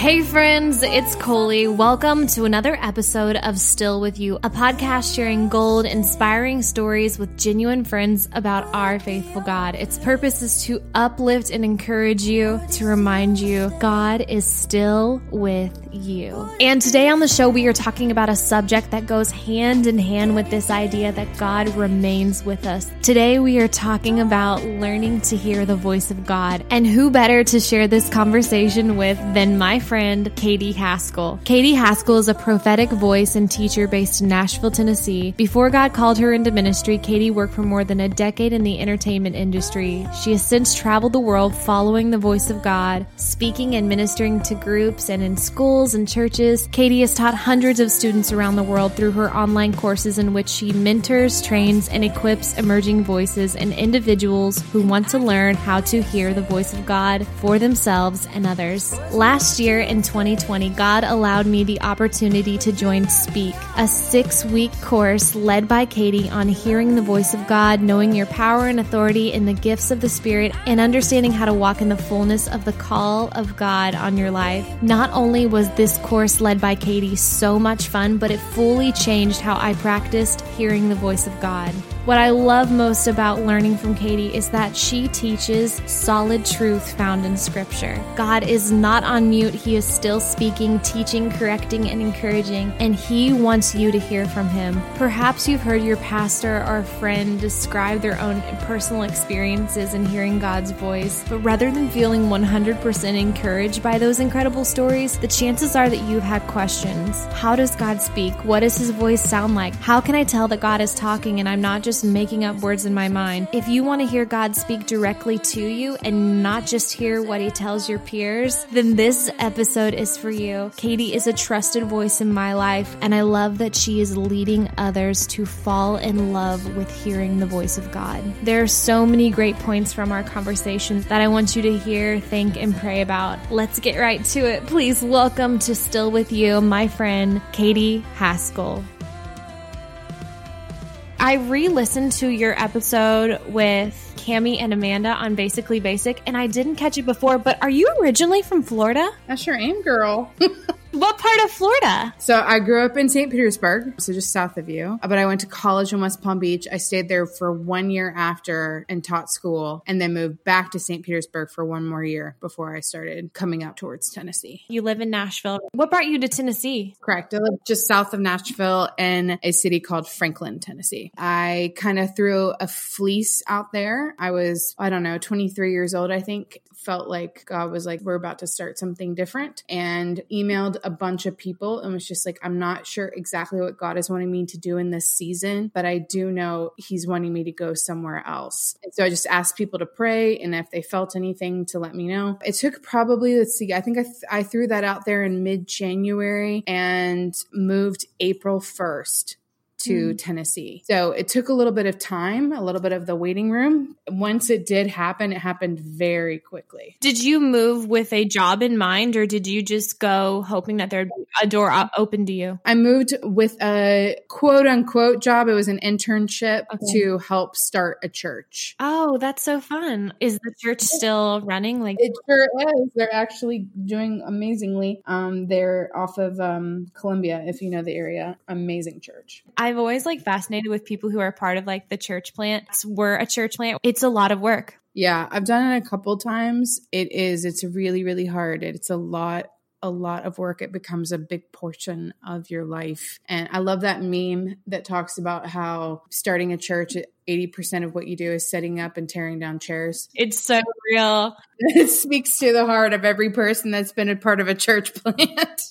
Hey, friends, it's Coley. Welcome to another episode of Still With You, a podcast sharing gold, inspiring stories with genuine friends about our faithful God. Its purpose is to uplift and encourage you, to remind you God is still with you. And today on the show, we are talking about a subject that goes hand in hand with this idea that God remains with us. Today, we are talking about learning to hear the voice of God. And who better to share this conversation with than my friend, Katie Haskell. Katie Haskell is a prophetic voice and teacher based in Nashville, Tennessee. Before God called her into ministry, Katie worked for more than a decade in the entertainment industry. She has since traveled the world following the voice of God, speaking and ministering to groups and in schools and churches. Katie has taught hundreds of students around the world through her online courses in which she mentors, trains, and equips emerging voices and individuals who want to learn how to hear the voice of God for themselves and others. Last year, in 2020, God allowed me the opportunity to join Speak, a six week course led by Katie on hearing the voice of God, knowing your power and authority in the gifts of the Spirit, and understanding how to walk in the fullness of the call of God on your life. Not only was this course led by Katie so much fun, but it fully changed how I practiced hearing the voice of God. What I love most about learning from Katie is that she teaches solid truth found in Scripture. God is not on mute, He is still speaking, teaching, correcting, and encouraging, and He wants you to hear from Him. Perhaps you've heard your pastor or friend describe their own personal experiences in hearing God's voice, but rather than feeling 100% encouraged by those incredible stories, the chances are that you've had questions. How does God speak? What does His voice sound like? How can I tell that God is talking and I'm not just making up words in my mind? If you want to hear God speak directly to you and not just hear what He tells your peers, then this episode is for you. Katie is a trusted voice in my life, and I love that she is leading others to fall in love with hearing the voice of God. There are so many great points from our conversation that I want you to hear, think, and pray about. Let's get right to it. Please welcome to Still With You, my friend, Katie Haskell. I re listened to your episode with Cami and Amanda on Basically Basic, and I didn't catch it before, but are you originally from Florida? I sure am, girl. What part of Florida? so I grew up in St. Petersburg, so just south of you. But I went to college in West Palm Beach. I stayed there for one year after and taught school, and then moved back to St. Petersburg for one more year before I started coming up towards Tennessee. You live in Nashville. What brought you to Tennessee? Correct. I live just south of Nashville in a city called Franklin, Tennessee. I kind of threw a fleece out there. I was, I don't know, 23 years old, I think. Felt like God was like, we're about to start something different, and emailed a bunch of people and was just like, I'm not sure exactly what God is wanting me to do in this season, but I do know He's wanting me to go somewhere else. And so I just asked people to pray and if they felt anything to let me know. It took probably, let's see, I think I, th- I threw that out there in mid January and moved April 1st to Tennessee. So it took a little bit of time, a little bit of the waiting room. Once it did happen, it happened very quickly. Did you move with a job in mind, or did you just go hoping that there'd be a door open to you? I moved with a quote unquote job. It was an internship Okay. to help start a church. Oh, that's so fun. Is the church still running? Like, It sure is. They're actually doing amazingly. Um, they're off of um, Columbia, if you know the area. Amazing church. I've always like fascinated with people who are part of like the church plant. We're a church plant. It's a lot of work. Yeah, I've done it a couple times. It is. It's really, really hard. It's a lot, a lot of work. It becomes a big portion of your life. And I love that meme that talks about how starting a church, 80% of what you do is setting up and tearing down chairs. It's so real. It speaks to the heart of every person that's been a part of a church plant.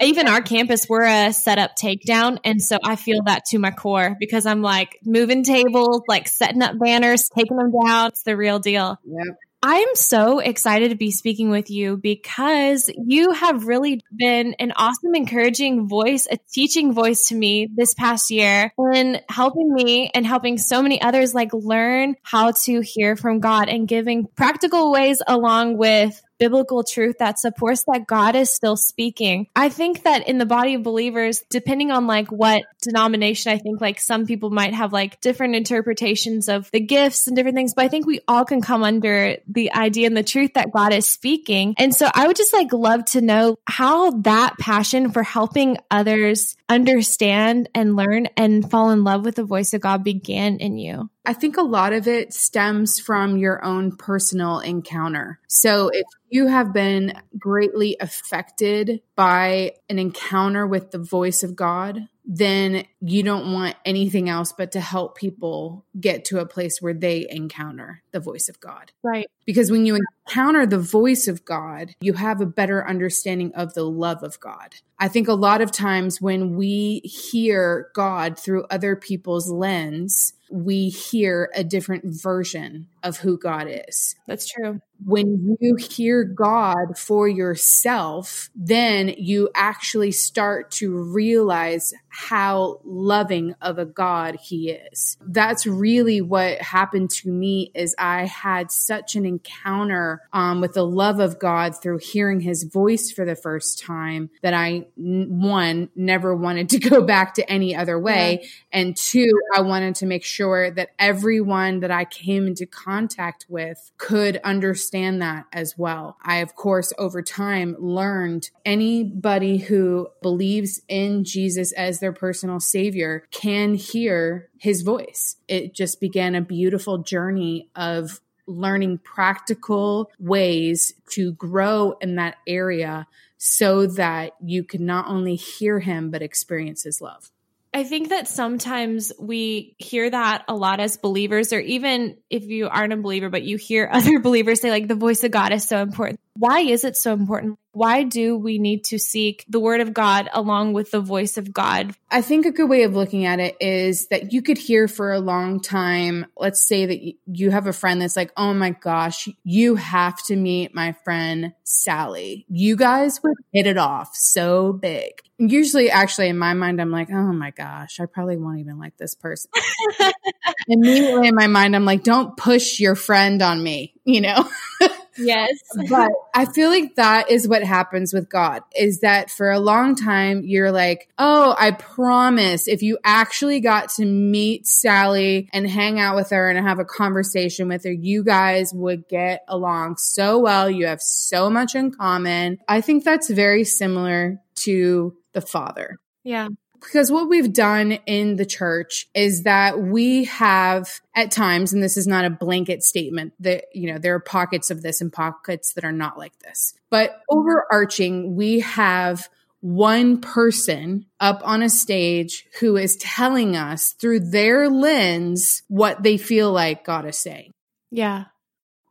Even our campus, we're a setup takedown. And so I feel that to my core because I'm like moving tables, like setting up banners, taking them down. It's the real deal. Yep. I am so excited to be speaking with you because you have really been an awesome, encouraging voice, a teaching voice to me this past year and helping me and helping so many others like learn how to hear from God and giving practical ways along with biblical truth that supports that God is still speaking. I think that in the body of believers, depending on like what denomination, I think like some people might have like different interpretations of the gifts and different things, but I think we all can come under the idea and the truth that God is speaking. And so I would just like love to know how that passion for helping others understand and learn and fall in love with the voice of God began in you. I think a lot of it stems from your own personal encounter. So if you have been greatly affected by an encounter with the voice of God, then you don't want anything else but to help people get to a place where they encounter the voice of God. Right. Because when you encounter the voice of God, you have a better understanding of the love of God. I think a lot of times when we hear God through other people's lens, we hear a different version of who God is. That's true. When you hear God for yourself, then you actually start to realize how loving of a God he is. That's really what happened to me is I had such an encounter um, with the love of God through hearing his voice for the first time that I one never wanted to go back to any other way yeah. and two I wanted to make sure that everyone that I came into contact with could understand that as well. I of course over time learned anybody who believes in Jesus as their personal savior can hear his voice. It just began a beautiful journey of learning practical ways to grow in that area so that you can not only hear him, but experience his love. I think that sometimes we hear that a lot as believers, or even if you aren't a believer, but you hear other believers say, like, the voice of God is so important. Why is it so important? Why do we need to seek the word of God along with the voice of God? I think a good way of looking at it is that you could hear for a long time. Let's say that you have a friend that's like, oh my gosh, you have to meet my friend Sally. You guys would hit it off so big. Usually, actually, in my mind, I'm like, oh my gosh, I probably won't even like this person. Immediately in my mind, I'm like, don't push your friend on me, you know? Yes. but I feel like that is what happens with God is that for a long time, you're like, oh, I promise if you actually got to meet Sally and hang out with her and have a conversation with her, you guys would get along so well. You have so much in common. I think that's very similar to the Father. Yeah because what we've done in the church is that we have at times and this is not a blanket statement that you know there are pockets of this and pockets that are not like this but overarching we have one person up on a stage who is telling us through their lens what they feel like God is saying. Yeah.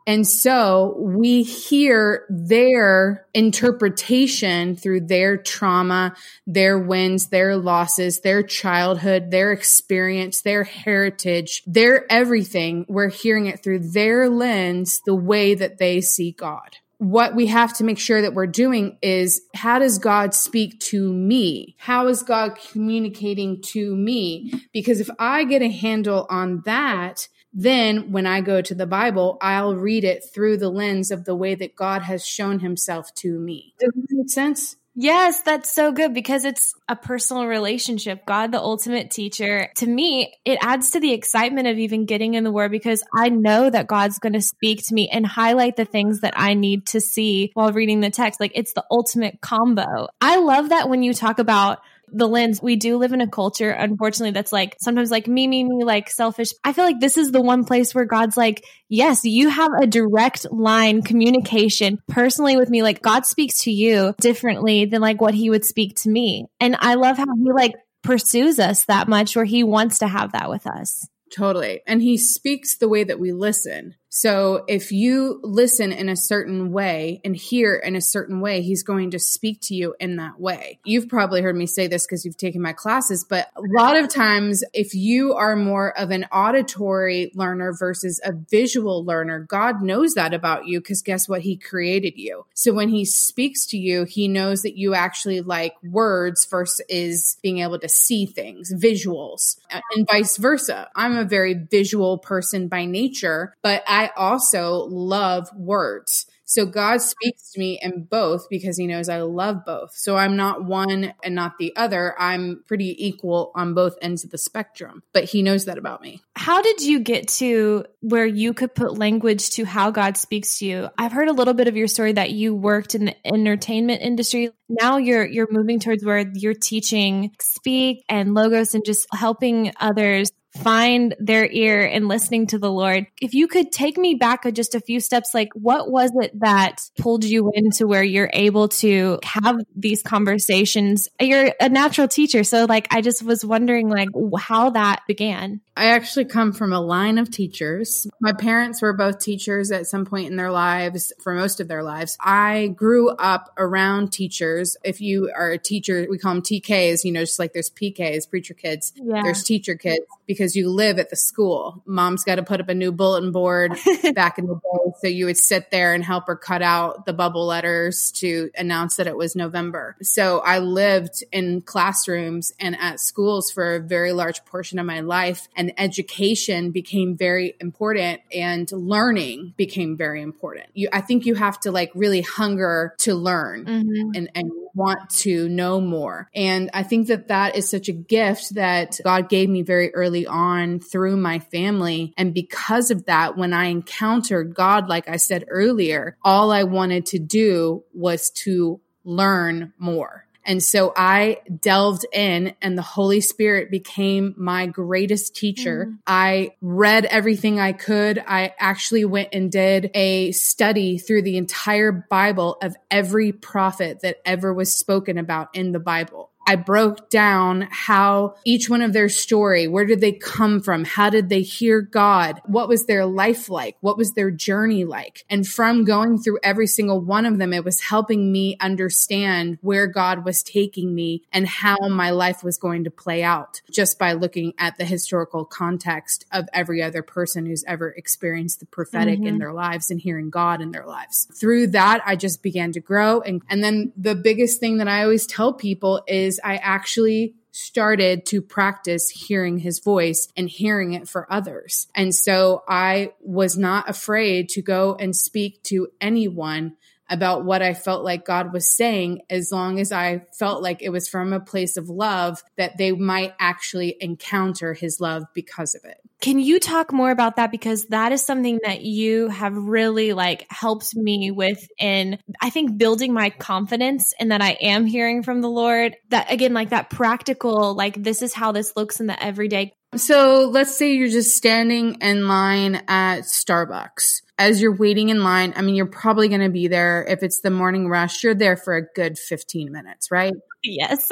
And so we hear their interpretation through their trauma, their wins, their losses, their childhood, their experience, their heritage, their everything. We're hearing it through their lens, the way that they see God. What we have to make sure that we're doing is how does God speak to me? How is God communicating to me? Because if I get a handle on that, then when I go to the Bible, I'll read it through the lens of the way that God has shown himself to me. Does that make sense? Yes, that's so good because it's a personal relationship. God, the ultimate teacher. To me, it adds to the excitement of even getting in the word because I know that God's going to speak to me and highlight the things that I need to see while reading the text. Like it's the ultimate combo. I love that when you talk about the lens, we do live in a culture, unfortunately, that's like sometimes like me, me, me, like selfish. I feel like this is the one place where God's like, yes, you have a direct line communication personally with me. Like God speaks to you differently than like what he would speak to me. And I love how he like pursues us that much where he wants to have that with us. Totally. And he speaks the way that we listen. So if you listen in a certain way and hear in a certain way, he's going to speak to you in that way. You've probably heard me say this because you've taken my classes, but a lot of times, if you are more of an auditory learner versus a visual learner, God knows that about you because guess what? He created you. So when he speaks to you, he knows that you actually like words versus being able to see things, visuals, uh, and vice versa. I'm a very visual person by nature, but I I also love words. So God speaks to me in both because he knows I love both. So I'm not one and not the other. I'm pretty equal on both ends of the spectrum, but he knows that about me. How did you get to where you could put language to how God speaks to you? I've heard a little bit of your story that you worked in the entertainment industry. Now you're you're moving towards where you're teaching speak and logos and just helping others find their ear and listening to the Lord. If you could take me back just a few steps, like what was it that pulled you into where you're able to have these conversations? You're a natural teacher. So like, I just was wondering like how that began. I actually come from a line of teachers. My parents were both teachers at some point in their lives for most of their lives. I grew up around teachers. If you are a teacher, we call them TKs, you know, just like there's PKs, preacher kids, yeah. there's teacher kids because you live at the school. Mom's got to put up a new bulletin board back in the day. So you would sit there and help her cut out the bubble letters to announce that it was November. So I lived in classrooms and at schools for a very large portion of my life. And education became very important and learning became very important. You, I think you have to like really hunger to learn mm-hmm. and, and want to know more. And I think that that is such a gift that God gave me very early on through my family. And because of that, when I encountered God, like I said earlier, all I wanted to do was to learn more. And so I delved in and the Holy Spirit became my greatest teacher. Mm. I read everything I could. I actually went and did a study through the entire Bible of every prophet that ever was spoken about in the Bible. I broke down how each one of their story, where did they come from? How did they hear God? What was their life like? What was their journey like? And from going through every single one of them, it was helping me understand where God was taking me and how my life was going to play out just by looking at the historical context of every other person who's ever experienced the prophetic mm-hmm. in their lives and hearing God in their lives. Through that, I just began to grow. And, and then the biggest thing that I always tell people is is I actually started to practice hearing his voice and hearing it for others. And so I was not afraid to go and speak to anyone about what I felt like God was saying, as long as I felt like it was from a place of love that they might actually encounter his love because of it. Can you talk more about that? Because that is something that you have really like helped me with in, I think, building my confidence and that I am hearing from the Lord. That again, like that practical, like this is how this looks in the everyday. So let's say you're just standing in line at Starbucks. As you're waiting in line, I mean, you're probably going to be there. If it's the morning rush, you're there for a good 15 minutes, right? Yes.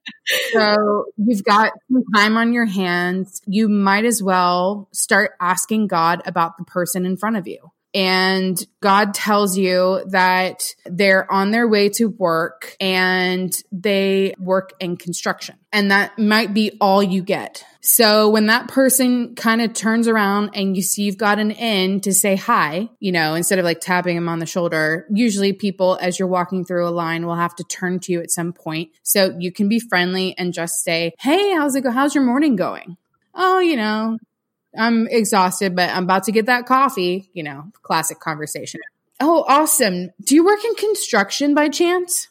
so you've got some time on your hands. You might as well start asking God about the person in front of you. And God tells you that they're on their way to work and they work in construction. And that might be all you get. So when that person kind of turns around and you see you've got an in to say hi, you know, instead of like tapping them on the shoulder, usually people as you're walking through a line will have to turn to you at some point. So you can be friendly and just say, Hey, how's it go? How's your morning going? Oh, you know, I'm exhausted, but I'm about to get that coffee, you know, classic conversation. Oh, awesome. Do you work in construction by chance?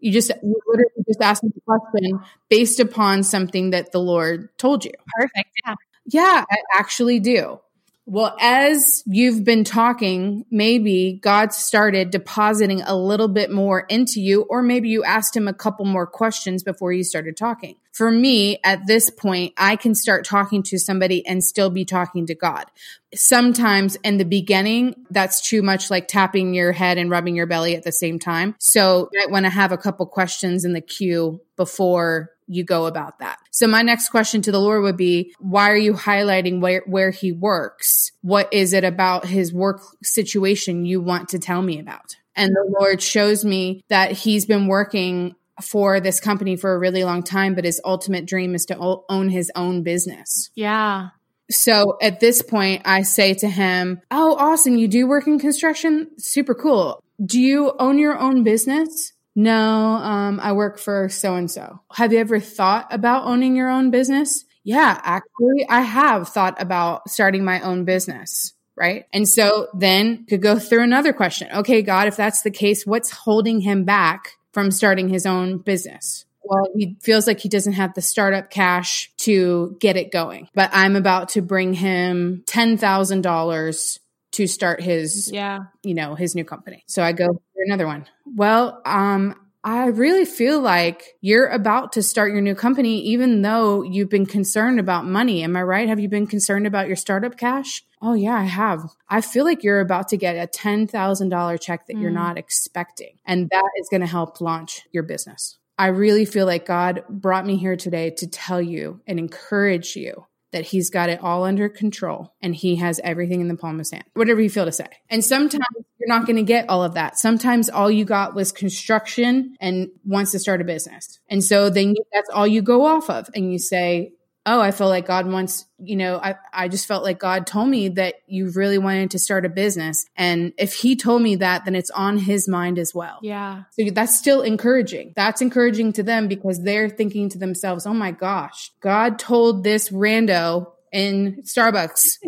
You just you literally just asked me the question based upon something that the Lord told you. Perfect. Yeah. Yeah, I actually do. Well, as you've been talking, maybe God started depositing a little bit more into you, or maybe you asked him a couple more questions before you started talking. For me, at this point, I can start talking to somebody and still be talking to God. Sometimes in the beginning, that's too much like tapping your head and rubbing your belly at the same time. So you might want to have a couple questions in the queue before you go about that. So my next question to the Lord would be, why are you highlighting where, where he works? What is it about his work situation you want to tell me about? And the Lord shows me that he's been working for this company for a really long time, but his ultimate dream is to own his own business. Yeah. So at this point, I say to him, Oh, awesome. You do work in construction? Super cool. Do you own your own business? No, um, I work for so and so. Have you ever thought about owning your own business? Yeah, actually, I have thought about starting my own business. right? And so then could go through another question. Okay, God, if that's the case, what's holding him back from starting his own business? Well, he feels like he doesn't have the startup cash to get it going, but I'm about to bring him $10,000 to start his, Yeah. you know, his new company. So I go for another one. Well, um, I really feel like you're about to start your new company, even though you've been concerned about money. Am I right? Have you been concerned about your startup cash? Oh, yeah, I have. I feel like you're about to get a $10,000 check that you're Mm. not expecting. And that is going to help launch your business. I really feel like God brought me here today to tell you and encourage you that he's got it all under control and he has everything in the palm of his hand, whatever you feel to say. And sometimes you're not going to get all of that. Sometimes all you got was construction and wants to start a business. And so then you, that's all you go off of. And you say, Oh, I feel like God wants, you know, I, I just felt like God told me that you really wanted to start a business. And if he told me that, then it's on his mind as well. Yeah. So that's still encouraging. That's encouraging to them because they're thinking to themselves, oh my gosh, God told this rando in Starbucks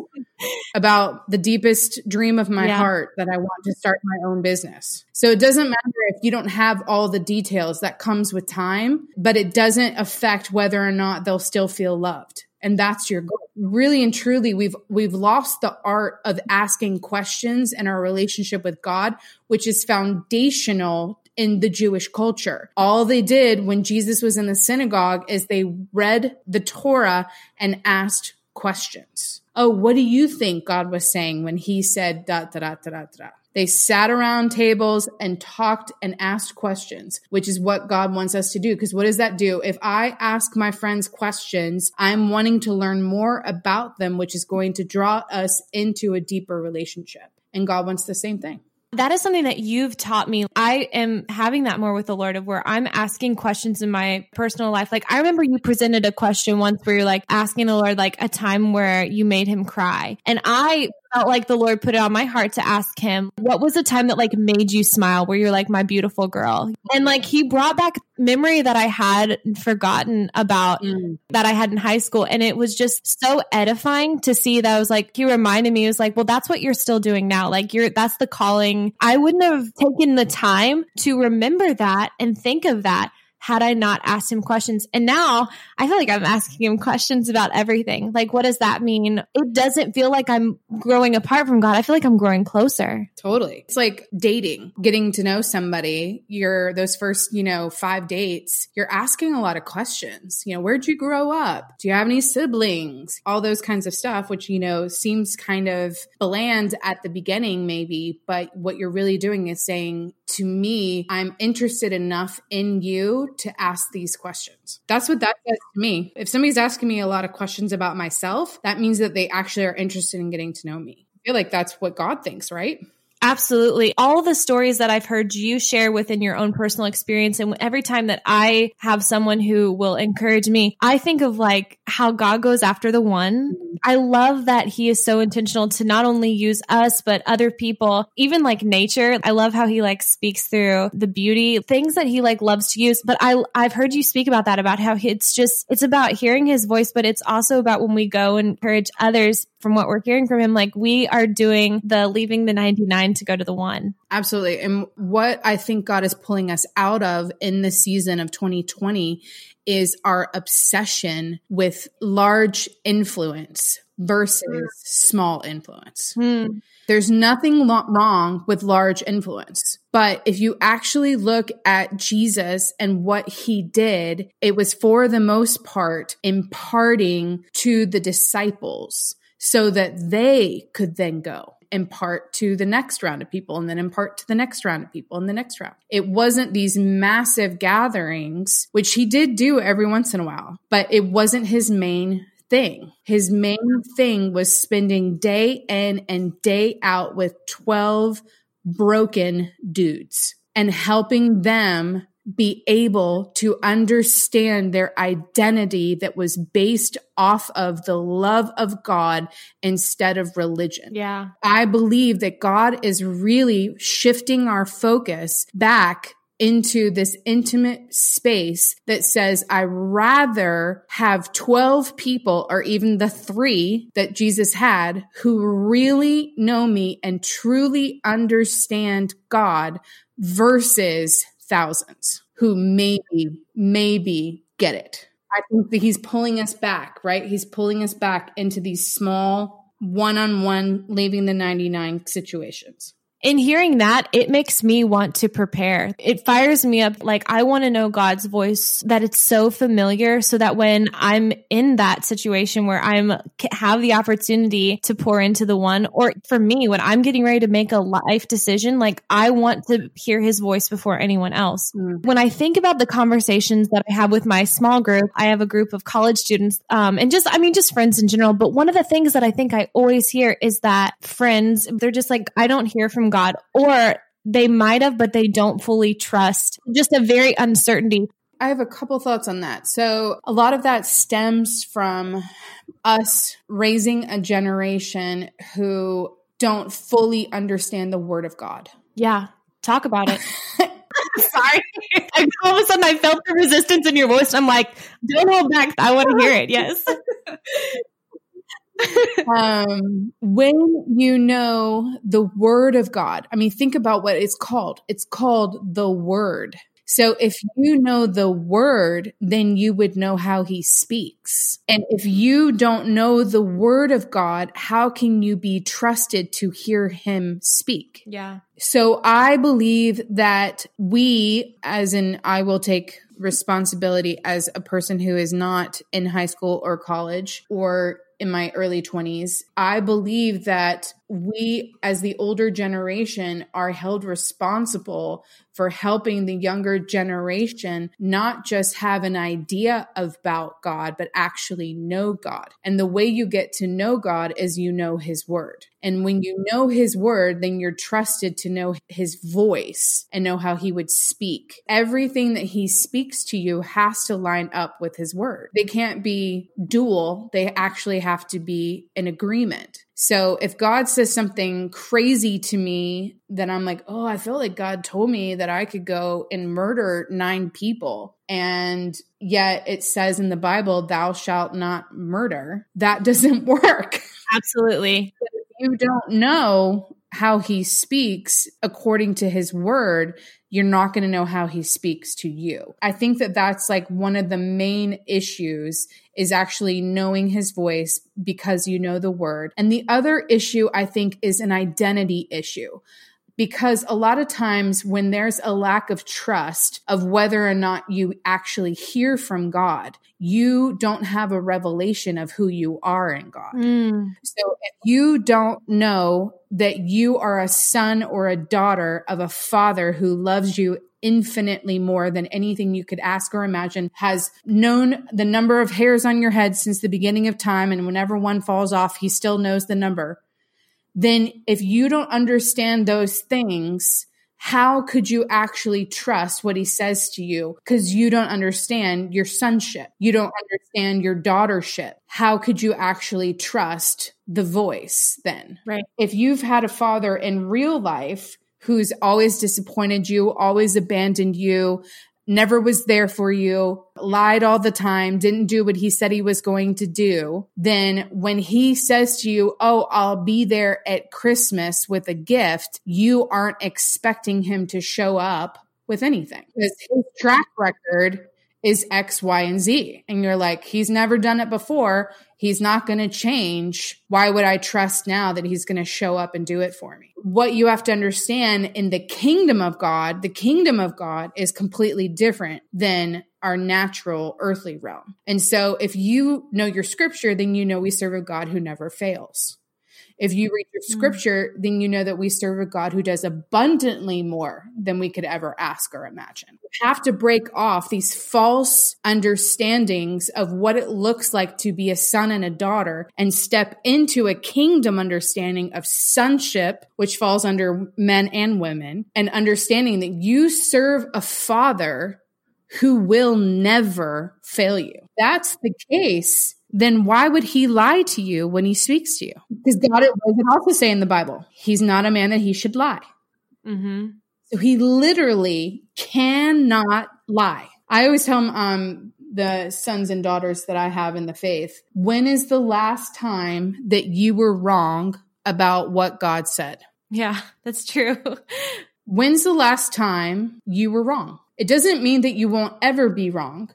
about the deepest dream of my Yeah. heart that I want to start my own business. So it doesn't matter if you don't have all the details that comes with time, but it doesn't affect whether or not they'll still feel loved. And that's your goal. Really and truly, we've we've lost the art of asking questions in our relationship with God, which is foundational in the Jewish culture. All they did when Jesus was in the synagogue is they read the Torah and asked questions. Oh, what do you think God was saying when he said da da da da da da? They sat around tables and talked and asked questions, which is what God wants us to do. Because what does that do? If I ask my friends questions, I'm wanting to learn more about them, which is going to draw us into a deeper relationship. And God wants the same thing. That is something that you've taught me. I am having that more with the Lord of where I'm asking questions in my personal life. Like I remember you presented a question once where you're like asking the Lord like a time where you made him cry. And I felt like the Lord put it on my heart to ask him, what was the time that like made you smile where you're like my beautiful girl? And like he brought back memory that I had forgotten about mm. that I had in high school. And it was just so edifying to see that I was like, he reminded me, he was like, well, that's what you're still doing now. Like you're, that's the calling. I wouldn't have taken the time to remember that and think of that had I not asked him questions. And now I feel like I'm asking him questions about everything. Like, what does that mean? It doesn't feel like I'm growing apart from God. I feel like I'm growing closer. Totally. It's like dating, getting to know somebody. You're those first, you know, five dates, you're asking a lot of questions. You know, where'd you grow up? Do you have any siblings? All those kinds of stuff, which, you know, seems kind of bland at the beginning, maybe, but what you're really doing is saying, to me, I'm interested enough in you to ask these questions. That's what that says to me. If somebody's asking me a lot of questions about myself, that means that they actually are interested in getting to know me. I feel like that's what God thinks, right? Absolutely. All the stories that I've heard you share within your own personal experience, and every time that I have someone who will encourage me, I think of like how God goes after the one. I love that He is so intentional to not only use us, but other people, even like nature. I love how He like speaks through the beauty, things that He like loves to use. But I, I've heard you speak about that, about how it's just, it's about hearing His voice, but it's also about when we go and encourage others from what we're hearing from Him, like we are doing the leaving the 99 to go to the one. Absolutely. And what I think God is pulling us out of in the season of 2020 is our obsession with large influence versus small influence. Hmm. There's nothing lo- wrong with large influence. But if you actually look at Jesus and what he did, it was for the most part imparting to the disciples so that they could then go impart to the next round of people and then impart to the next round of people and the next round. It wasn't these massive gatherings, which he did do every once in a while, but it wasn't his main thing. His main thing was spending day in and day out with 12 broken dudes and helping them be able to understand their identity that was based off of the love of God instead of religion. Yeah. I believe that God is really shifting our focus back into this intimate space that says, I rather have 12 people or even the three that Jesus had who really know me and truly understand God versus thousands who maybe, maybe get it. I think that he's pulling us back, right? He's pulling us back into these small one on one, leaving the 99 situations in hearing that, it makes me want to prepare. It fires me up. Like I want to know God's voice that it's so familiar so that when I'm in that situation where I'm have the opportunity to pour into the one or for me, when I'm getting ready to make a life decision, like I want to hear his voice before anyone else. Mm. When I think about the conversations that I have with my small group, I have a group of college students, um, and just, I mean, just friends in general. But one of the things that I think I always hear is that friends, they're just like, I don't hear from God, or they might have, but they don't fully trust. Just a very uncertainty. I have a couple thoughts on that. So, a lot of that stems from us raising a generation who don't fully understand the word of God. Yeah. Talk about it. Sorry. all of a sudden I felt the resistance in your voice. I'm like, don't hold back. I want to hear it. Yes. um, when you know the word of God, I mean, think about what it's called. It's called the word. So if you know the word, then you would know how he speaks. And if you don't know the word of God, how can you be trusted to hear him speak? Yeah. So I believe that we, as in, I will take responsibility as a person who is not in high school or college or in my early 20s, I believe that we, as the older generation, are held responsible for helping the younger generation not just have an idea about God, but actually know God. And the way you get to know God is you know His Word. And when you know His Word, then you're trusted to know His voice and know how He would speak. Everything that He speaks to you has to line up with His Word. They can't be dual, they actually have to be in agreement. So if God says something crazy to me, then I'm like, oh, I feel like God told me that I could go and murder nine people. And yet it says in the Bible, thou shalt not murder. That doesn't work. Absolutely. you don't know how he speaks according to his word, you're not going to know how he speaks to you. I think that that's like one of the main issues is actually knowing his voice because you know the word. And the other issue I think is an identity issue because a lot of times when there's a lack of trust of whether or not you actually hear from God, you don't have a revelation of who you are in God. Mm. So if you don't know that you are a son or a daughter of a father who loves you infinitely more than anything you could ask or imagine, has known the number of hairs on your head since the beginning of time. And whenever one falls off, he still knows the number then if you don't understand those things, how could you actually trust what he says to you? Because you don't understand your sonship. You don't understand your daughtership. How could you actually trust the voice then? Right. If you've had a father in real life who's always disappointed you, always abandoned you, never was there for you, lied all the time, didn't do what he said he was going to do, then when he says to you, Oh, I'll be there at Christmas with a gift, you aren't expecting him to show up with anything. Because his track record is X, Y, and Z. And you're like, he's never done it before. He's not going to change. Why would I trust now that he's going to show up and do it for me? What you have to understand in the kingdom of God, the kingdom of God is completely different than our natural earthly realm. And so if you know your scripture, then you know we serve a God who never fails. If you read your hmm. scripture, mm. then you know that we serve a God who does abundantly more than we could ever ask or imagine. We have to break off these false understandings of what it looks like to be a son and a daughter and step into a kingdom understanding of sonship, which falls under men and women, and understanding that you serve a father who will never fail you. That's the case then why would he lie to you when he speaks to you? Because God, it wasn't also say in the Bible, he's not a man that he should lie. Mm-hmm. So he literally cannot lie. I always tell him, um, the sons and daughters that I have in the faith, when is the last time that you were wrong about what God said? Yeah, that's true. When's the last time you were wrong? It doesn't mean that you won't ever be wrong,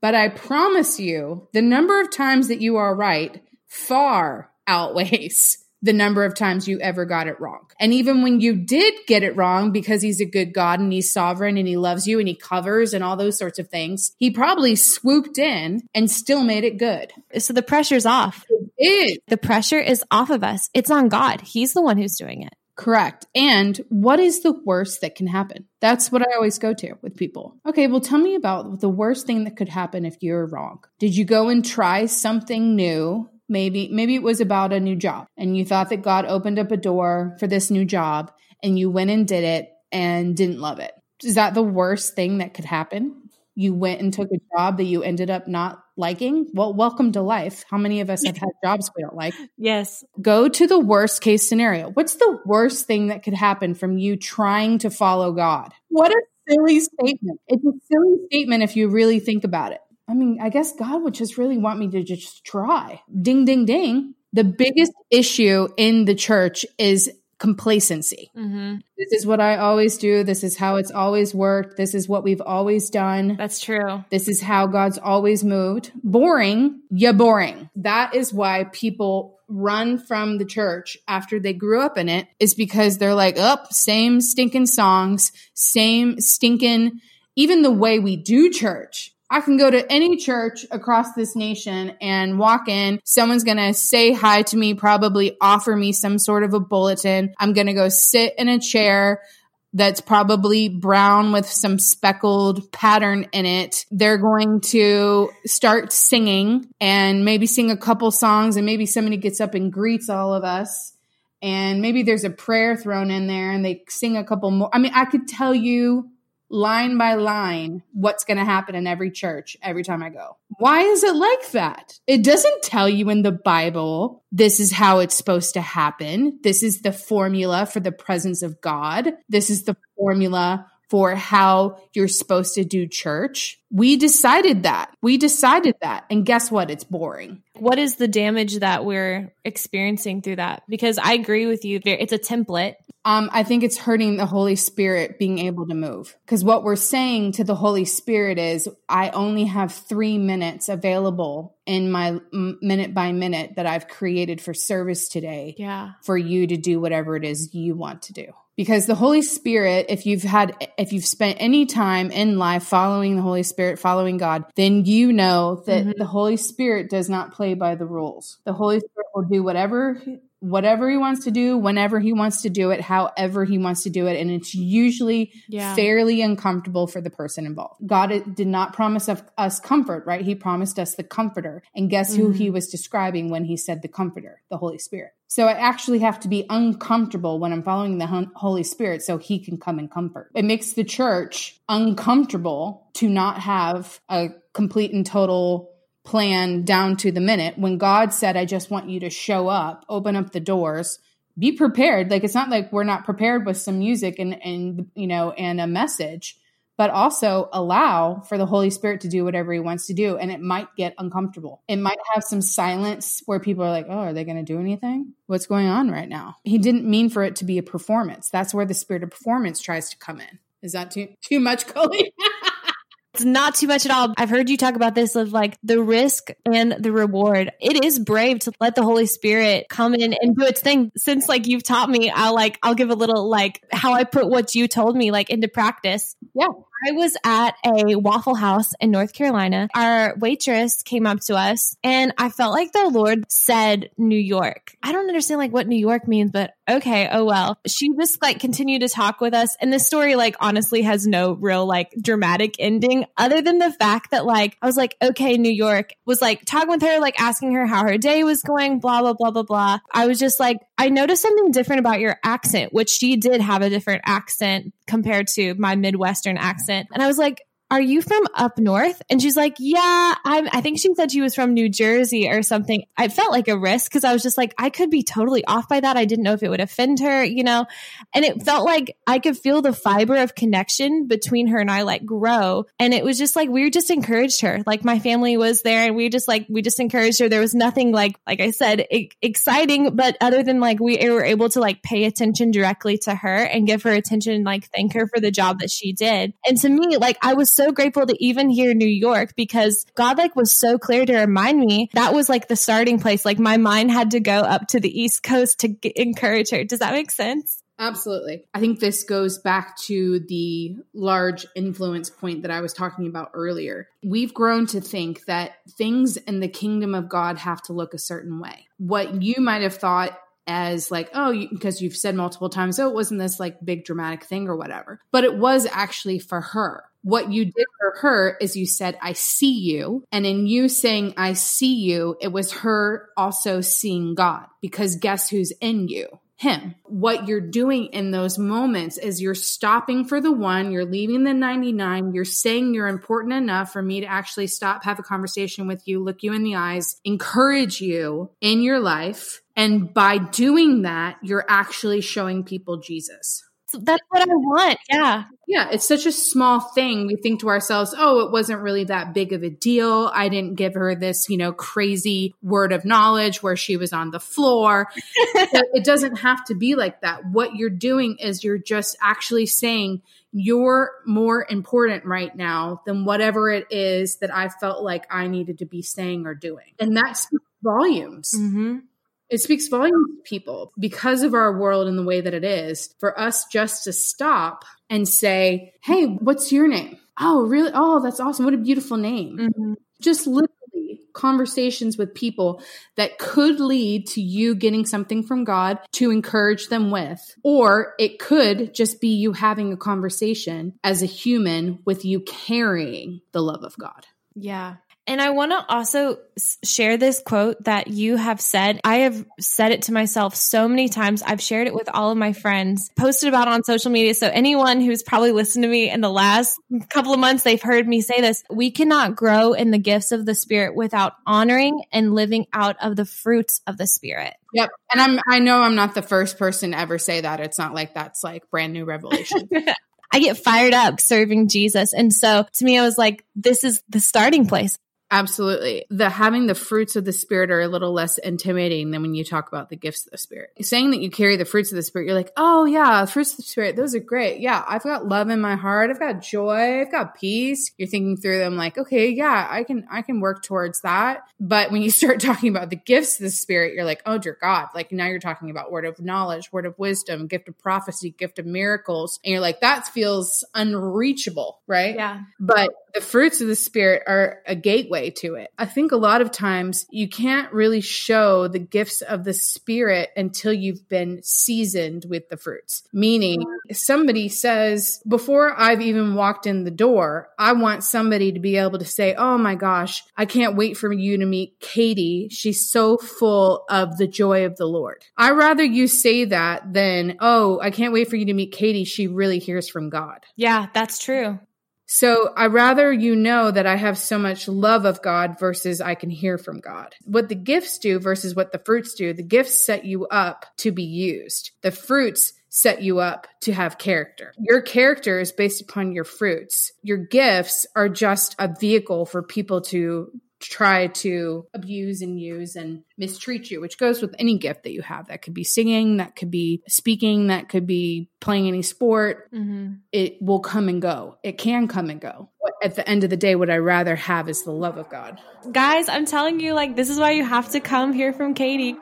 but I promise you the number of times that you are right far outweighs the number of times you ever got it wrong. And even when you did get it wrong because he's a good God and he's sovereign and he loves you and he covers and all those sorts of things, he probably swooped in and still made it good. So the pressure's off. It is. The pressure is off of us. It's on God. He's the one who's doing it. Correct. And what is the worst that can happen? That's what I always go to with people. Okay, well, tell me about the worst thing that could happen if you're wrong. Did you go and try something new maybe maybe it was about a new job and you thought that God opened up a door for this new job and you went and did it and didn't love it. Is that the worst thing that could happen? You went and took a job that you ended up not liking? Well, welcome to life. How many of us have had jobs we don't like? Yes. Go to the worst case scenario. What's the worst thing that could happen from you trying to follow God? What a silly statement. It's a silly statement if you really think about it. I mean, I guess God would just really want me to just try. Ding, ding, ding. The biggest issue in the church is complacency. Mm-hmm. This is what I always do. This is how it's always worked. This is what we've always done. That's true. This is how God's always moved. Boring, yeah, boring. That is why people run from the church after they grew up in it, is because they're like, up, oh, same stinking songs, same stinking, even the way we do church I can go to any church across this nation and walk in. Someone's going to say hi to me, probably offer me some sort of a bulletin. I'm going to go sit in a chair that's probably brown with some speckled pattern in it. They're going to start singing and maybe sing a couple songs and maybe somebody gets up and greets all of us. And maybe there's a prayer thrown in there and they sing a couple more. I mean, I could tell you line by line what's going to happen in every church every time I go. Why is it like that? It doesn't tell you in the Bible, this is how it's supposed to happen. This is the formula for the presence of God. This is the formula for how you're supposed to do church. We decided that. We decided that. And guess what? It's boring. What is the damage that we're experiencing through that? Because I agree with you. It's a template. Um, I think it's hurting the Holy Spirit being able to move. Because what we're saying to the Holy Spirit is, I only have three minutes available in my m- minute by minute that I've created for service today. Yeah. For you to do whatever it is you want to do because the Holy Spirit, if you've had, if you've spent any time in life following the Holy Spirit, following God, then you know that mm-hmm. the Holy Spirit does not play by the rules. The Holy Spirit will do whatever whatever he wants to do, whenever he wants to do it, however he wants to do it. And it's usually yeah. fairly uncomfortable for the person involved. God did not promise us comfort, right? He promised us the comforter. And guess mm-hmm. who he mm-hmm. was describing when he said the comforter, the Holy Spirit. So I actually have to be uncomfortable when I'm following the Holy Spirit so he can come and comfort. It makes the church uncomfortable to not have a complete and total plan down to the minute. When God said, I just want you to show up, open up the doors, be prepared. Like it's not like we're not prepared with some music and, and, you know, and a message, but also allow for the Holy Spirit to do whatever he wants to do. And it might get uncomfortable. It might have some silence where people are like, oh, are they going to do anything? What's going on right now? He didn't mean for it to be a performance. That's where the spirit of performance tries to come in. Is that too, too much, Coley? It's not too much at all. I've heard you talk about this of like the risk and the reward. It is brave to let the Holy Spirit come in and do its thing. Since like you've taught me, I'll like I'll give a little like how I put what you told me like into practice. Yeah. I was at a Waffle House in North Carolina. Our waitress came up to us and I felt like the Lord said New York. I don't understand like what New York means, but okay, oh well. She just like continued to talk with us. And this story, like, honestly has no real like dramatic ending other than the fact that like I was like, okay, New York was like talking with her, like asking her how her day was going, blah, blah, blah, blah, blah. I was just like, I noticed something different about your accent, which she did have a different accent compared to my Midwestern accent. And I was like, Are you from up north? And she's like, Yeah, I'm, I think she said she was from New Jersey or something. I felt like a risk because I was just like, I could be totally off by that. I didn't know if it would offend her, you know? And it felt like I could feel the fiber of connection between her and I like grow. And it was just like, we just encouraged her. Like my family was there and we just like, we just encouraged her. There was nothing like, like I said, exciting, but other than like we were able to like pay attention directly to her and give her attention and like thank her for the job that she did. And to me, like I was so grateful to even hear New York because God like was so clear to remind me that was like the starting place. Like my mind had to go up to the East Coast to encourage her. Does that make sense? Absolutely. I think this goes back to the large influence point that I was talking about earlier. We've grown to think that things in the kingdom of God have to look a certain way. What you might have thought as like, oh, you, because you've said multiple times, oh, it wasn't this like big dramatic thing or whatever. But it was actually for her. What you did for her is you said, I see you. And in you saying, I see you, it was her also seeing God because guess who's in you? Him. What you're doing in those moments is you're stopping for the one, you're leaving the 99, you're saying you're important enough for me to actually stop, have a conversation with you, look you in the eyes, encourage you in your life. And by doing that, you're actually showing people Jesus. That's what I want. Yeah. Yeah, it's such a small thing. We think to ourselves, oh, it wasn't really that big of a deal. I didn't give her this, you know, crazy word of knowledge where she was on the floor. it doesn't have to be like that. What you're doing is you're just actually saying, you're more important right now than whatever it is that I felt like I needed to be saying or doing. And that speaks volumes. Mm-hmm. It speaks volumes to people because of our world and the way that it is for us just to stop and say, Hey, what's your name? Oh, really? Oh, that's awesome. What a beautiful name. Mm-hmm. Just literally conversations with people that could lead to you getting something from God to encourage them with. Or it could just be you having a conversation as a human with you carrying the love of God. Yeah. And I want to also share this quote that you have said. I have said it to myself so many times. I've shared it with all of my friends, posted about on social media. So anyone who's probably listened to me in the last couple of months, they've heard me say this. We cannot grow in the gifts of the spirit without honoring and living out of the fruits of the spirit. Yep. And I'm I know I'm not the first person to ever say that. It's not like that's like brand new revelation. I get fired up serving Jesus. And so to me, I was like, this is the starting place. Absolutely. The having the fruits of the spirit are a little less intimidating than when you talk about the gifts of the spirit. Saying that you carry the fruits of the spirit, you're like, oh yeah, fruits of the spirit, those are great. Yeah, I've got love in my heart. I've got joy. I've got peace. You're thinking through them like, okay, yeah, I can, I can work towards that. But when you start talking about the gifts of the spirit, you're like, oh dear God, like now you're talking about word of knowledge, word of wisdom, gift of prophecy, gift of miracles. And you're like, that feels unreachable, right? Yeah. But the fruits of the spirit are a gateway to it. I think a lot of times you can't really show the gifts of the spirit until you've been seasoned with the fruits. Meaning, somebody says, before I've even walked in the door, I want somebody to be able to say, Oh my gosh, I can't wait for you to meet Katie. She's so full of the joy of the Lord. I rather you say that than, Oh, I can't wait for you to meet Katie. She really hears from God. Yeah, that's true. So I rather you know that I have so much love of God versus I can hear from God. What the gifts do versus what the fruits do, the gifts set you up to be used. The fruits set you up to have character. Your character is based upon your fruits. Your gifts are just a vehicle for people to try to abuse and use and mistreat you, which goes with any gift that you have. That could be singing, that could be speaking, that could be playing any sport. Mm-hmm. It will come and go. It can come and go. At the end of the day, what I rather have is the love of God. Guys, I'm telling you, like, this is why you have to come hear from Katie.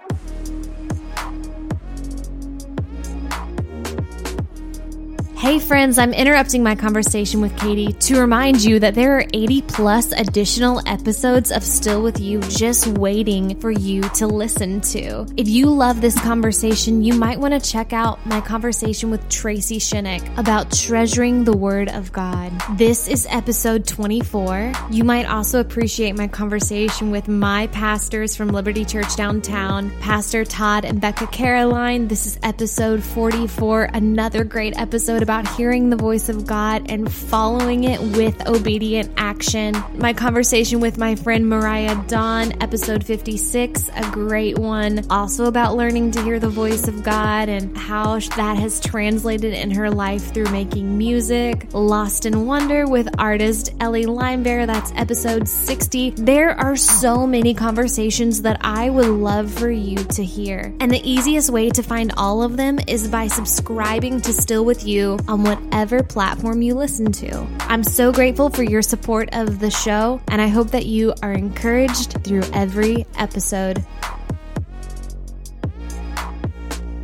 Hey friends, I'm interrupting my conversation with Katie to remind you that there are 80 plus additional episodes of Still With You just waiting for you to listen to. If you love this conversation, you might want to check out my conversation with Tracy Shinnick about treasuring the Word of God. This is episode 24. You might also appreciate my conversation with my pastors from Liberty Church downtown, Pastor Todd and Becca Caroline. This is episode 44, another great episode about about hearing the voice of God and following it with obedient action. My conversation with my friend Mariah Dawn, episode 56, a great one. Also about learning to hear the voice of God and how that has translated in her life through making music. Lost in Wonder with artist Ellie Limebear, that's episode 60. There are so many conversations that I would love for you to hear. And the easiest way to find all of them is by subscribing to Still With You on whatever platform you listen to. I'm so grateful for your support of the show, and I hope that you are encouraged through every episode.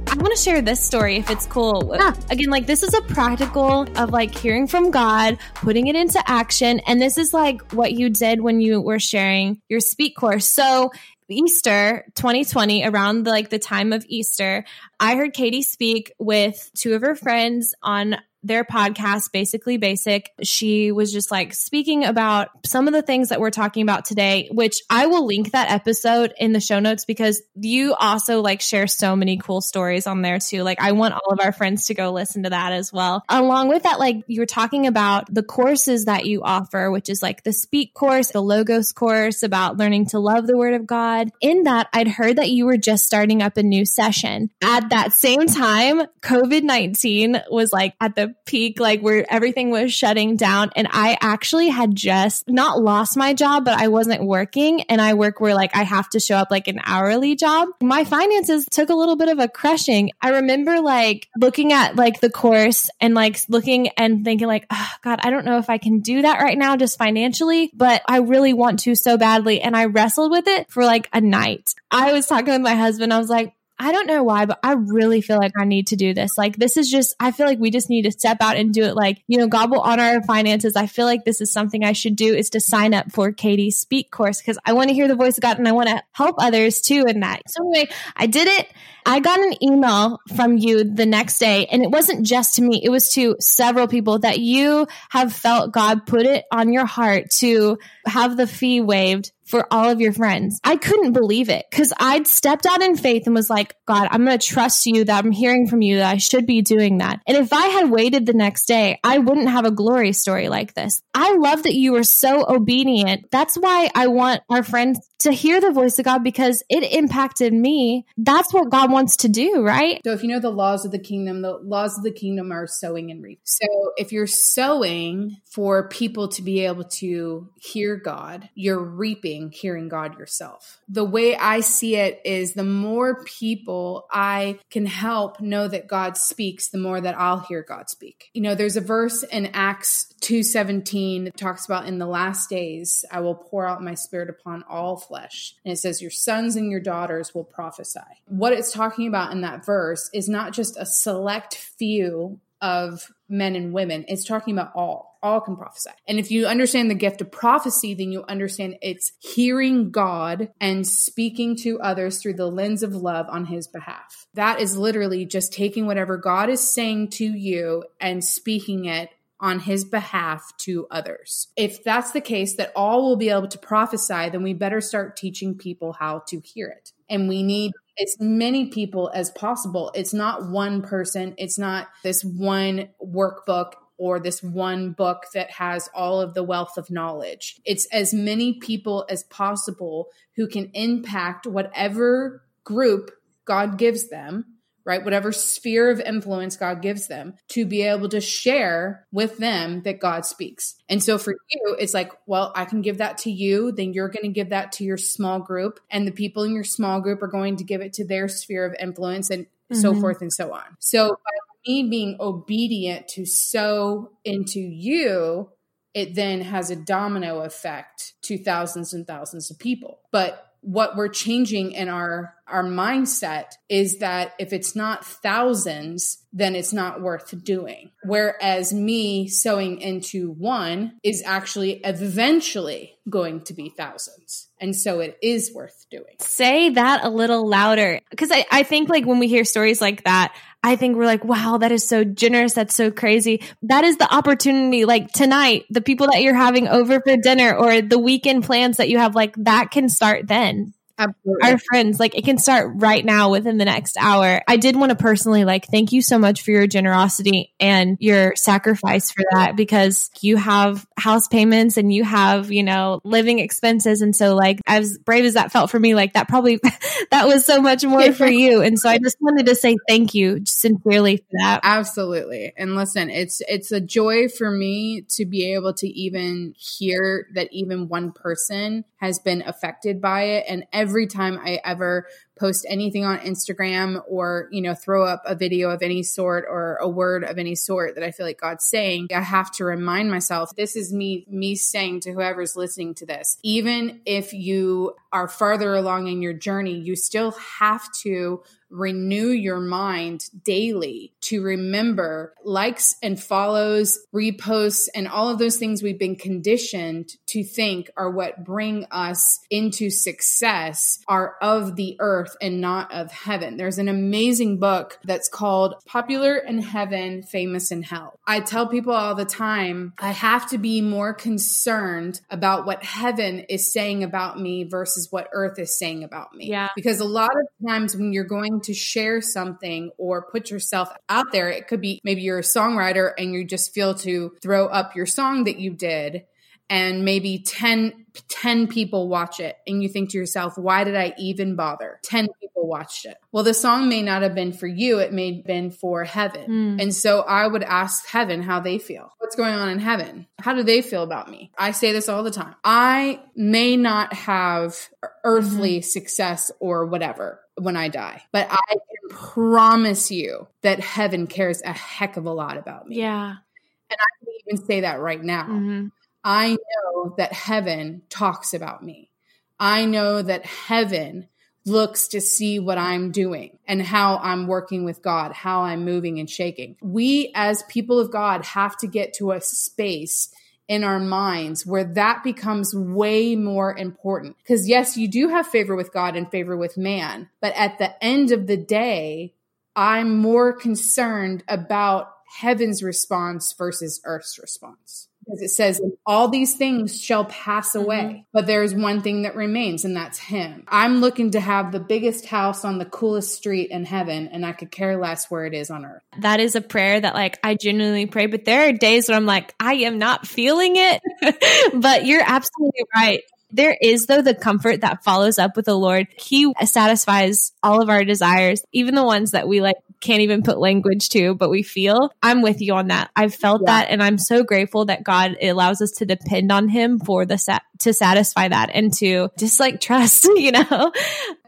I want to share this story if it's cool. Yeah. Again, like this is a practical of like hearing from God, putting it into action. And this is like what you did when you were sharing your speak course. So Easter 2020, around the, like the time of Easter, I heard Katie speak with two of her friends on their podcast, Basically Basic, she was just like speaking about some of the things that we're talking about today, which I will link that episode in the show notes because you also like share so many cool stories on there too. Like, I want all of our friends to go listen to that as well. Along with that, like, you were talking about the courses that you offer, which is like the Speak course, the Logos course about learning to love the Word of God. In that, I'd heard that you were just starting up a new session. At that same time, COVID 19 was like at the peak, like where everything was shutting down. And I actually had just not lost my job, but I wasn't working. And I work where like I have to show up like an hourly job. My finances took a little bit of a crushing. I remember like looking at like the course and like looking and thinking like, oh, God, I don't know if I can do that right now just financially, but I really want to so badly. And I wrestled with it for like a night. I was talking with my husband. I was like, I don't know why, but I really feel like I need to do this. Like, this is just, I feel like we just need to step out and do it. Like, you know, God will honor our finances. I feel like this is something I should do is to sign up for Katie's speak course because I want to hear the voice of God and I want to help others too in that. So anyway, I did it. I got an email from you the next day and it wasn't just to me. It was to several people that you have felt God put it on your heart to have the fee waived for all of your friends. I couldn't believe it because I'd stepped out in faith and was like, God, I'm going to trust you that I'm hearing from you that I should be doing that. And if I had waited the next day, I wouldn't have a glory story like this. I love that you were so obedient. That's why I want our friends to hear the voice of God because it impacted me. That's what God wants to do, right? So if you know the laws of the kingdom, the laws of the kingdom are sowing and reaping. So if you're sowing for people to be able to hear God, you're reaping hearing God yourself. The way I see it is the more people I can help know that God speaks, the more that I'll hear God speak. You know, there's a verse in Acts 2:17 that talks about in the last days I will pour out my spirit upon all flesh. And it says your sons and your daughters will prophesy. What it's talking about in that verse is not just a select few of men and women. It's talking about all. All can prophesy. And if you understand the gift of prophecy, then you understand it's hearing God and speaking to others through the lens of love on his behalf. That is literally just taking whatever God is saying to you and speaking it on his behalf to others. If that's the case, that all will be able to prophesy, then we better start teaching people how to hear it. And we need as many people as possible. It's not one person, it's not this one workbook or this one book that has all of the wealth of knowledge. It's as many people as possible who can impact whatever group God gives them right? Whatever sphere of influence God gives them to be able to share with them that God speaks. And so for you, it's like, well, I can give that to you. Then you're going to give that to your small group. And the people in your small group are going to give it to their sphere of influence and mm-hmm. so forth and so on. So by me being obedient to sow into you, it then has a domino effect to thousands and thousands of people. But what we're changing in our our mindset is that if it's not thousands then it's not worth doing whereas me sowing into one is actually eventually going to be thousands and so it is worth doing say that a little louder because I, I think like when we hear stories like that I think we're like, wow, that is so generous. That's so crazy. That is the opportunity. Like tonight, the people that you're having over for dinner or the weekend plans that you have, like that can start then. Absolutely. our friends. Like it can start right now within the next hour. I did want to personally like thank you so much for your generosity and your sacrifice for that because you have house payments and you have, you know, living expenses. And so like as brave as that felt for me, like that probably that was so much more for you. And so I just wanted to say thank you sincerely for that. Absolutely. And listen, it's it's a joy for me to be able to even hear that even one person has been affected by it. And every time I ever post anything on Instagram or, you know, throw up a video of any sort or a word of any sort that I feel like God's saying, I have to remind myself this is me me saying to whoever's listening to this. Even if you are farther along in your journey, you still have to renew your mind daily to remember likes and follows, reposts, and all of those things we've been conditioned to think are what bring us into success are of the earth and not of heaven. There's an amazing book that's called Popular in Heaven, Famous in Hell. I tell people all the time, I have to be more concerned about what heaven is saying about me versus what earth is saying about me. Yeah. Because a lot of times when you're going to share something or put yourself out there. It could be maybe you're a songwriter and you just feel to throw up your song that you did and maybe 10, 10 people watch it and you think to yourself, why did I even bother? 10 people watched it. Well, the song may not have been for you. It may have been for heaven. Mm. And so I would ask heaven how they feel. What's going on in heaven? How do they feel about me? I say this all the time. I may not have earthly mm-hmm. success or whatever when I die. But I can promise you that heaven cares a heck of a lot about me. Yeah. And I can even say that right now. Mm-hmm. I know that heaven talks about me. I know that heaven looks to see what I'm doing and how I'm working with God, how I'm moving and shaking. We as people of God have to get to a space in our minds where that becomes way more important. Because yes, you do have favor with God and favor with man, but at the end of the day, I'm more concerned about heaven's response versus earth's response because it says all these things shall pass away mm-hmm. but there's one thing that remains and that's him. I'm looking to have the biggest house on the coolest street in heaven and i could care less where it is on earth. That is a prayer that like i genuinely pray but there are days where i'm like i am not feeling it. But you're absolutely right there is though the comfort that follows up with the Lord. He satisfies all of our desires, even the ones that we like can't even put language to, but we feel. I'm with you on that. I've felt yeah. that and I'm so grateful that God allows us to depend on him for the set to satisfy that and to just like trust, you know.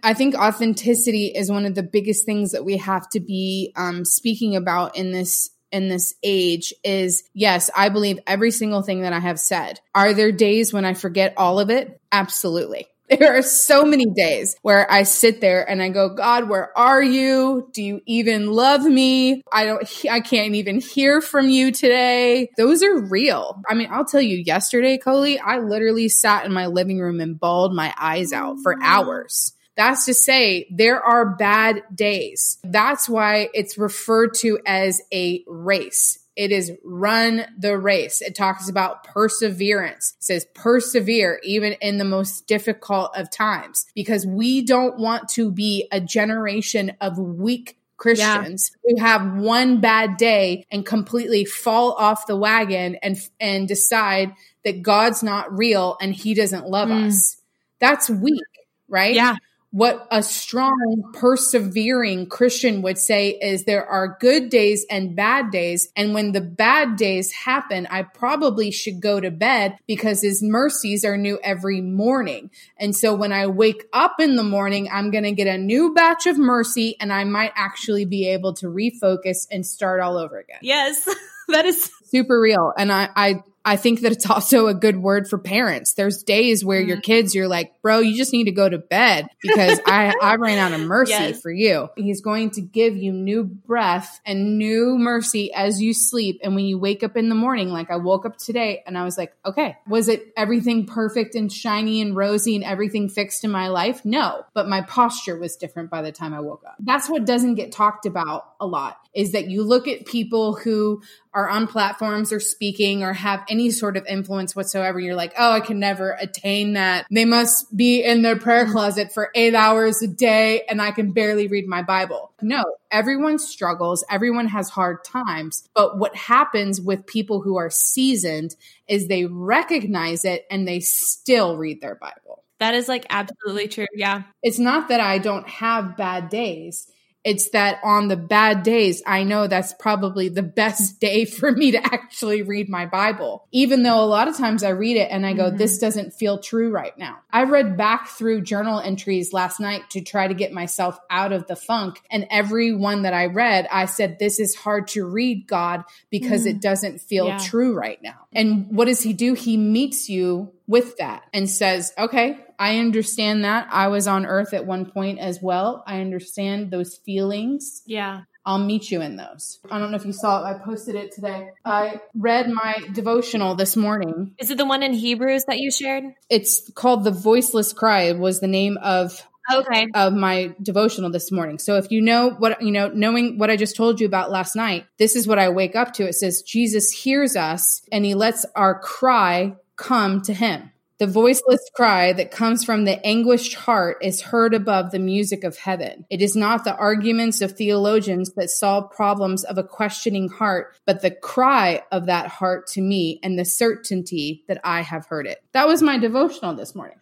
I think authenticity is one of the biggest things that we have to be um, speaking about in this in this age is yes, I believe every single thing that I have said. Are there days when I forget all of it? Absolutely. There are so many days where I sit there and I go, God, where are you? Do you even love me? I don't, I can't even hear from you today. Those are real. I mean, I'll tell you, yesterday, Kohlie, I literally sat in my living room and bawled my eyes out for hours that's to say, there are bad days. That's why it's referred to as a race. It is run the race. It talks about perseverance. It says persevere even in the most difficult of times because we don't want to be a generation of weak Christians yeah. who have one bad day and completely fall off the wagon and and decide that God's not real and he doesn't love mm. us. That's weak, right? Yeah what a strong, persevering Christian would say is there are good days and bad days. And when the bad days happen, I probably should go to bed because his mercies are new every morning. And so when I wake up in the morning, I'm going to get a new batch of mercy and I might actually be able to refocus and start all over again. Yes. That is super real. And I, I I think that it's also a good word for parents. There's days where mm-hmm. your kids, you're like, bro, you just need to go to bed because I, I ran out of mercy yes. for you. He's going to give you new breath and new mercy as you sleep. And when you wake up in the morning, like I woke up today and I was like, okay, was it everything perfect and shiny and rosy and everything fixed in my life? No, but my posture was different by the time I woke up. That's what doesn't get talked about a lot is that you look at people who are on platforms platforms or speaking or have any sort of influence whatsoever. You're like, oh, I can never attain that. They must be in their prayer closet for eight hours a day and I can barely read my Bible. No, everyone struggles. Everyone has hard times. But what happens with people who are seasoned is they recognize it and they still read their Bible. That is like absolutely true. Yeah. It's not that I don't have bad days. It's that on the bad days, I know that's probably the best day for me to actually read my Bible. Even though a lot of times I read it and I go, mm-hmm. this doesn't feel true right now. I read back through journal entries last night to try to get myself out of the funk. And every one that I read, I said, this is hard to read, God, because mm. it doesn't feel yeah. true right now. And what does he do? He meets you with that and says, okay, I understand that. I was on earth at one point as well. I understand those feelings. Yeah. I'll meet you in those. I don't know if you saw it. I posted it today. I read my devotional this morning. Is it the one in Hebrews that you shared? It's called The Voiceless Cry. It was the name of okay of my devotional this morning. So if you know what you know, knowing what I just told you about last night, this is what I wake up to. It says Jesus hears us and he lets our cry come to him. The voiceless cry that comes from the anguished heart is heard above the music of heaven. It is not the arguments of theologians that solve problems of a questioning heart, but the cry of that heart to me and the certainty that I have heard it. That was my devotional this morning.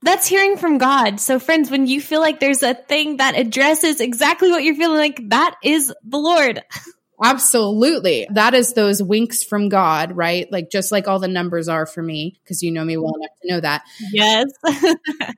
That's hearing from God. So, friends, when you feel like there's a thing that addresses exactly what you're feeling like, that is the Lord. Absolutely. That is those winks from God, right? Like just like all the numbers are for me, because you know me well enough to know that. Yes.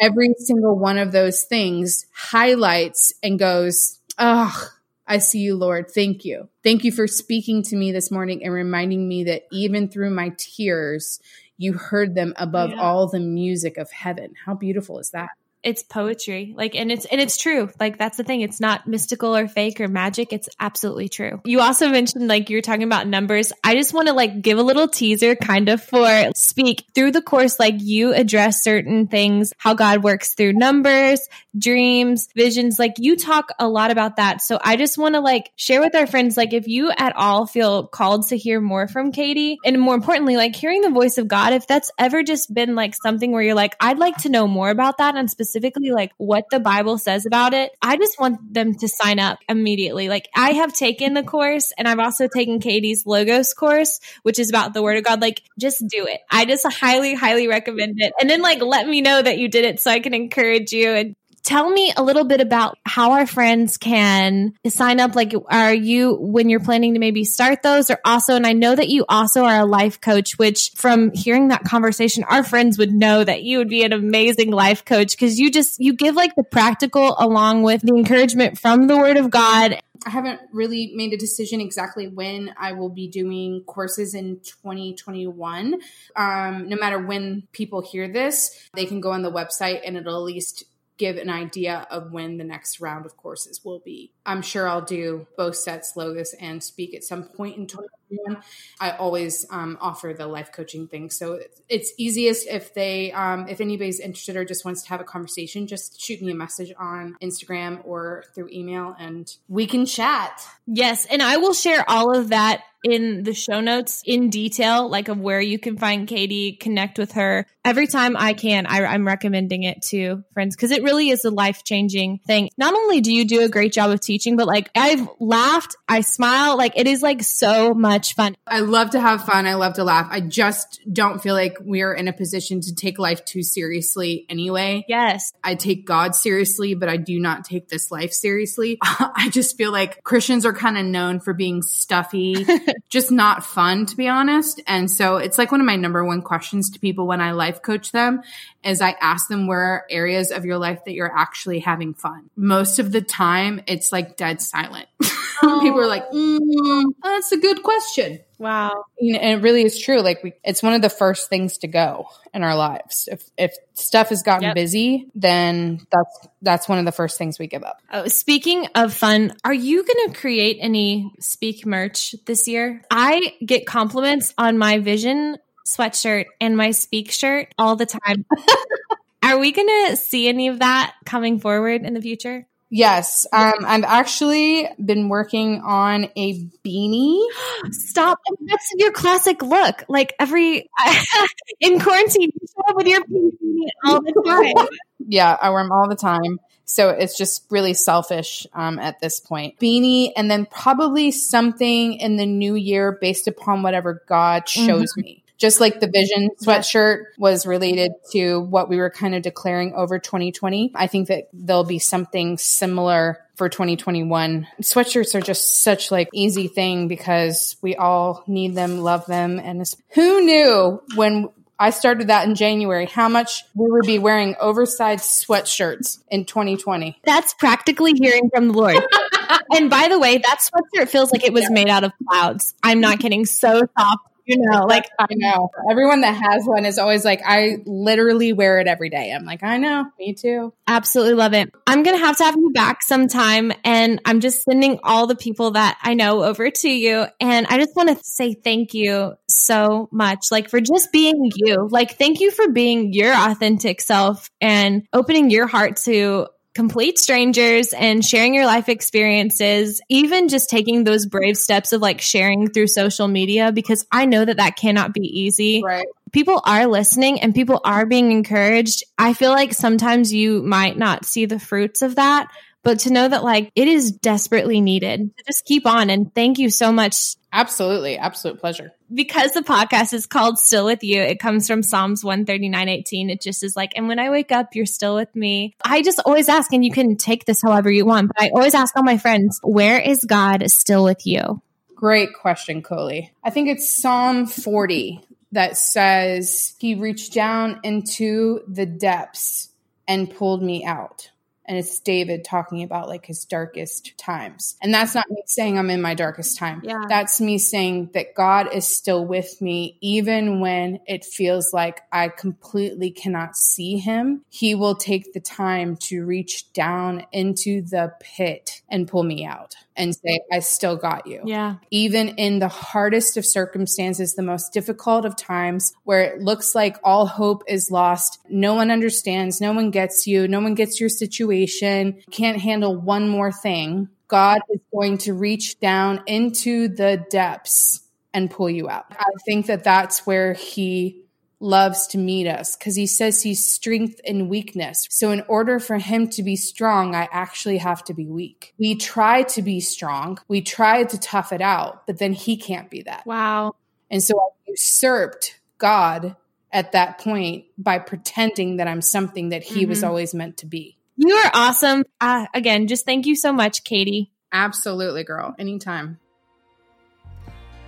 Every single one of those things highlights and goes, Oh, I see you, Lord. Thank you. Thank you for speaking to me this morning and reminding me that even through my tears, you heard them above yeah. all the music of heaven. How beautiful is that? It's poetry. Like and it's and it's true. Like that's the thing. It's not mystical or fake or magic. It's absolutely true. You also mentioned like you're talking about numbers. I just want to like give a little teaser kind of for speak. Through the course like you address certain things how god works through numbers dreams visions. Like you talk a lot about that. So i just want to like share with our friends like if you at all feel called to hear more from katie and more importantly like hearing the voice of god if that's ever just been like something where you're like i'd like to know more about that and specifically specifically like what the Bible says about it, I just want them to sign up immediately. Like I have taken the course and I've also taken Katie's Logos course, which is about the word of God. Like just do it. I just highly, highly recommend it. And then like let me know that you did it so I can encourage you and Tell me a little bit about how our friends can sign up. Like, are you, when you're planning to maybe start those or also, and I know that you also are a life coach, which from hearing that conversation, our friends would know that you would be an amazing life coach because you just, you give like the practical along with the encouragement from the word of God. I haven't really made a decision exactly when I will be doing courses in 2021. Um, no matter when people hear this, they can go on the website and it'll at least give an idea of when the next round of courses will be. I'm sure I'll do both sets, Logos and Speak at some point in 2021. I always um, offer the life coaching thing. So it's easiest if they, um, if anybody's interested or just wants to have a conversation, just shoot me a message on Instagram or through email and we can chat. Yes. And I will share all of that in the show notes in detail, like of where you can find Katie, connect with her. Every time I can, I, am recommending it to friends because it really is a life changing thing. Not only do you do a great job of teaching, but like I've laughed, I smile, like it is like so much fun. I love to have fun. I love to laugh. I just don't feel like we're in a position to take life too seriously anyway. Yes. I take God seriously, but I do not take this life seriously. I just feel like Christians are kind of known for being stuffy just not fun, to be honest. And so it's like one of my number one questions to people when I life coach them is I ask them where areas of your life that you're actually having fun. Most of the time, it's like dead silent. people are like, mm, that's a good question. Wow. And it really is true. Like we, it's one of the first things to go in our lives. If if stuff has gotten yep. busy, then that's that's one of the first things we give up. Oh, speaking of fun, are you going to create any speak merch this year? I get compliments on my vision sweatshirt and my speak shirt all the time. are we going to see any of that coming forward in the future? Yes, um, I've actually been working on a beanie. Stop! That's your classic look. Like every in quarantine, you show up with your beanie all the time. yeah, I wear them all the time. So it's just really selfish um, at this point. Beanie, and then probably something in the new year based upon whatever God shows mm-hmm. me. Just like the vision sweatshirt was related to what we were kind of declaring over 2020. I think that there'll be something similar for 2021. Sweatshirts are just such like easy thing because we all need them, love them. And who knew when I started that in January. How much we would be wearing oversized sweatshirts in 2020. That's practically hearing from the Lord. and by the way, that sweatshirt feels like it was made out of clouds. I'm not kidding. So soft, you know, like I know everyone that has one is always like, I literally wear it every day. I'm like, I know, me too. Absolutely love it. I'm going to have to have you back sometime. And I'm just sending all the people that I know over to you. And I just want to say thank you so much, like for just being you. Like, thank you for being your authentic self and opening your heart to complete strangers and sharing your life experiences, even just taking those brave steps of like sharing through social media, because I know that that cannot be easy. Right. People are listening and people are being encouraged. I feel like sometimes you might not see the fruits of that, but to know that like it is desperately needed. to Just keep on and thank you so much. Absolutely. Absolute pleasure. Because the podcast is called Still With You, it comes from Psalms 139 18. It just is like, and when I wake up, you're still with me. I just always ask, and you can take this however you want, but I always ask all my friends, where is God still with you? Great question, Kohlie. I think it's Psalm 40 that says, He reached down into the depths and pulled me out and it's David talking about like his darkest times. And that's not me saying I'm in my darkest time. Yeah. That's me saying that God is still with me even when it feels like I completely cannot see him. He will take the time to reach down into the pit and pull me out and say, I still got you. Yeah. Even in the hardest of circumstances, the most difficult of times where it looks like all hope is lost, no one understands, no one gets you, no one gets your situation, can't handle one more thing. God is going to reach down into the depths and pull you out. I think that that's where he loves to meet us because he says he's strength and weakness. So, in order for him to be strong, I actually have to be weak. We try to be strong, we try to tough it out, but then he can't be that. Wow. And so I usurped God at that point by pretending that I'm something that he mm-hmm. was always meant to be. You are awesome. Uh, again, just thank you so much, Katie. Absolutely, girl. Anytime.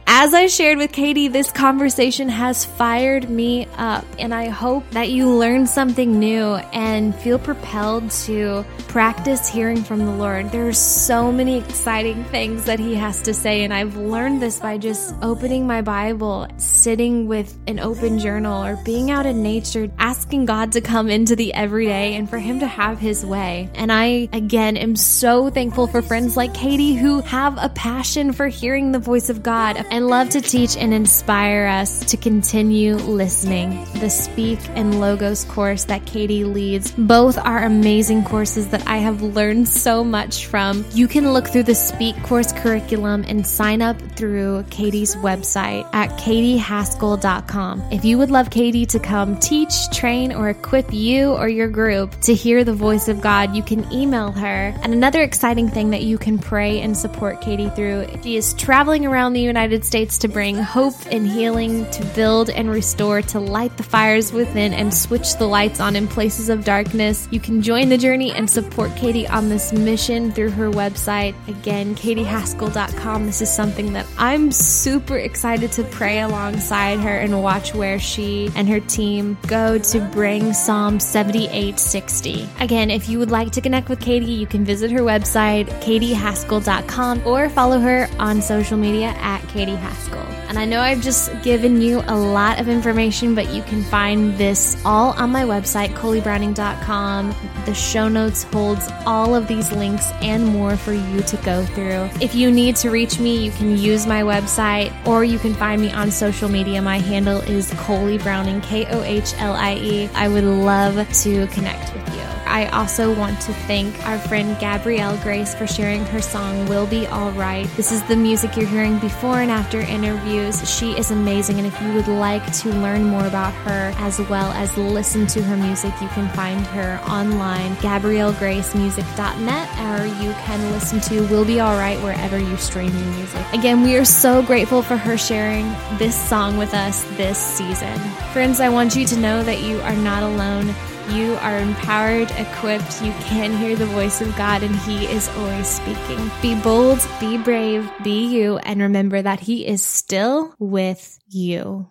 As I shared with Katie, this conversation has fired me up, and I hope that you learn something new and feel propelled to practice hearing from the Lord. There are so many exciting things that He has to say, and I've learned this by just opening my Bible, sitting with an open journal, or being out in nature, asking God to come into the everyday and for Him to have His way. And I, again, am so thankful for friends like Katie who have a passion for hearing the voice of God and love to teach and inspire us to continue listening. The Speak and Logos course that Katie leads, both are amazing courses that I have learned so much from. You can look through the Speak course curriculum and sign up through Katie's website at katiehaskell.com. If you would love Katie to come teach, train, or equip you or your group to hear the voice of God, you can email her. And another exciting thing that you can pray and support Katie through, she is traveling around the United States to bring hope and healing, to build and restore, to light the fires within and switch the lights on in places of darkness. You can join the journey and support Katie on this mission through her website. Again, katiehaskell.com. This is something that I'm super excited to pray alongside her and watch where she and her team go to bring Psalm 7860. Again, if you would like to connect with Katie, you can visit her website, katiehaskell.com, or follow her on social media at Katie Haskell. And I know I've just given you a lot of information, but you can find this all on my website, kohliebrowning.com. The show notes holds all of these links and more for you to go through. If you need to reach me, you can use my website or you can find me on social media. My handle is Kohlie Browning, K O H L I E. I would love to connect with you. I also want to thank our friend Gabrielle Grace for sharing her song Will Be Alright. This is the music you're hearing before and after interviews. She is amazing, and if you would like to learn more about her as well as listen to her music, you can find her online, GabrielleGraceMusic.net, or you can listen to Will Be Alright wherever you stream your music. Again, we are so grateful for her sharing this song with us this season. Friends, I want you to know that you are not alone. You are empowered, equipped. You can hear the voice of God, and He is always speaking. Be bold, be brave, be you, and remember that He is still with you.